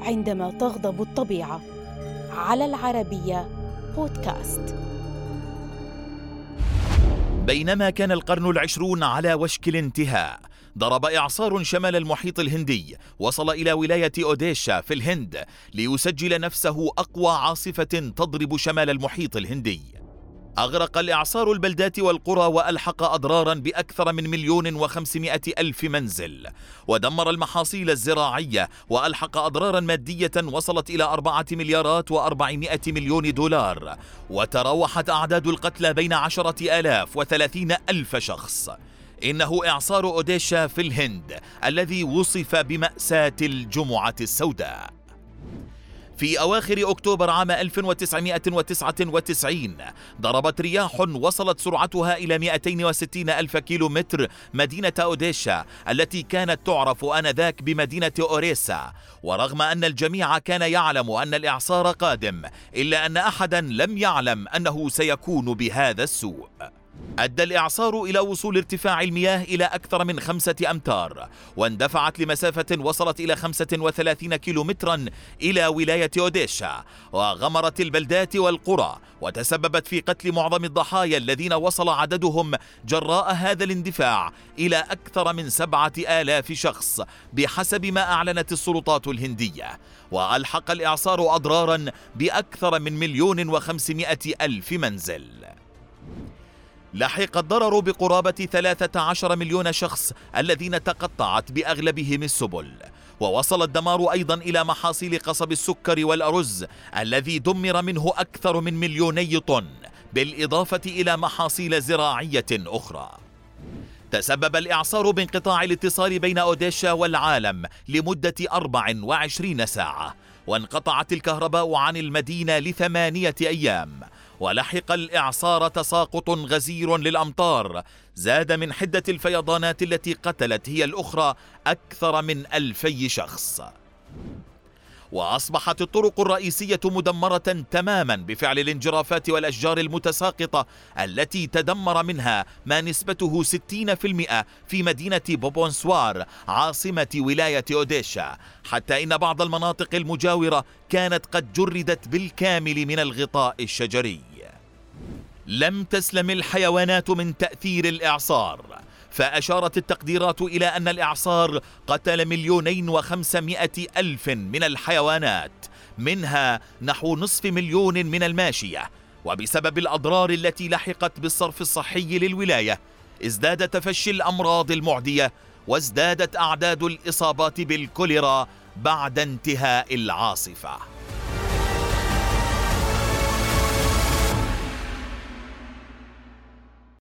عندما تغضب الطبيعة. على العربية بودكاست. بينما كان القرن العشرون على وشك الانتهاء ضرب إعصار شمال المحيط الهندي وصل إلى ولاية أوديشا في الهند ليسجل نفسه أقوى عاصفة تضرب شمال المحيط الهندي. أغرق الإعصار البلدات والقرى وألحق أضرارا بأكثر من مليون وخمسمائة ألف منزل. ودمر المحاصيل الزراعية وألحق أضرارا مادية وصلت إلى أربعة مليارات وأربعمائة مليون دولار. وتراوحت أعداد القتلى بين عشرة آلاف وثلاثين ألف شخص. إنه إعصار أوديشا في الهند الذي وصف بمأساة الجمعة السوداء. في أواخر أكتوبر عام 1999 ضربت رياح وصلت سرعتها إلى 260 ألف كيلو متر مدينة أوديشا التي كانت تعرف آنذاك بمدينة أوريسا. ورغم أن الجميع كان يعلم أن الإعصار قادم إلا أن أحدا لم يعلم أنه سيكون بهذا السوء. أدى الإعصار إلى وصول ارتفاع المياه إلى أكثر من خمسة أمتار واندفعت لمسافة وصلت إلى 35 كيلومترا إلى ولاية أوديشا وغمرت البلدات والقرى وتسببت في قتل معظم الضحايا الذين وصل عددهم جراء هذا الاندفاع إلى أكثر من سبعة آلاف شخص بحسب ما أعلنت السلطات الهندية. وألحق الإعصار أضرارا بأكثر من مليون وخمسمائة ألف منزل. لحق الضرر بقرابة 13 مليون شخص الذين تقطعت بأغلبهم السبل. ووصل الدمار أيضا إلى محاصيل قصب السكر والأرز الذي دمر منه أكثر من مليوني طن بالإضافة إلى محاصيل زراعية أخرى. تسبب الإعصار بانقطاع الاتصال بين أوديشا والعالم لمدة 24 ساعة. وانقطعت الكهرباء عن المدينة لثمانية أيام ولحق الإعصار تساقط غزير للأمطار. زاد من حدة الفيضانات التي قتلت هي الأخرى أكثر من ألفي شخص. وأصبحت الطرق الرئيسية مدمرة تماما بفعل الانجرافات والأشجار المتساقطة التي تدمر منها ما نسبته 60% في مدينة بوبونسوار عاصمة ولاية أوديشا. حتى إن بعض المناطق المجاورة كانت قد جردت بالكامل من الغطاء الشجري. لم تسلم الحيوانات من تأثير الإعصار. فأشارت التقديرات إلى أن الإعصار قتل مليونين وخمسمائة ألف من الحيوانات. منها نحو نصف مليون من الماشية. وبسبب الأضرار التي لحقت بالصرف الصحي للولاية ازداد تفشي الأمراض المعدية وازدادت أعداد الإصابات بالكوليرا بعد انتهاء العاصفة.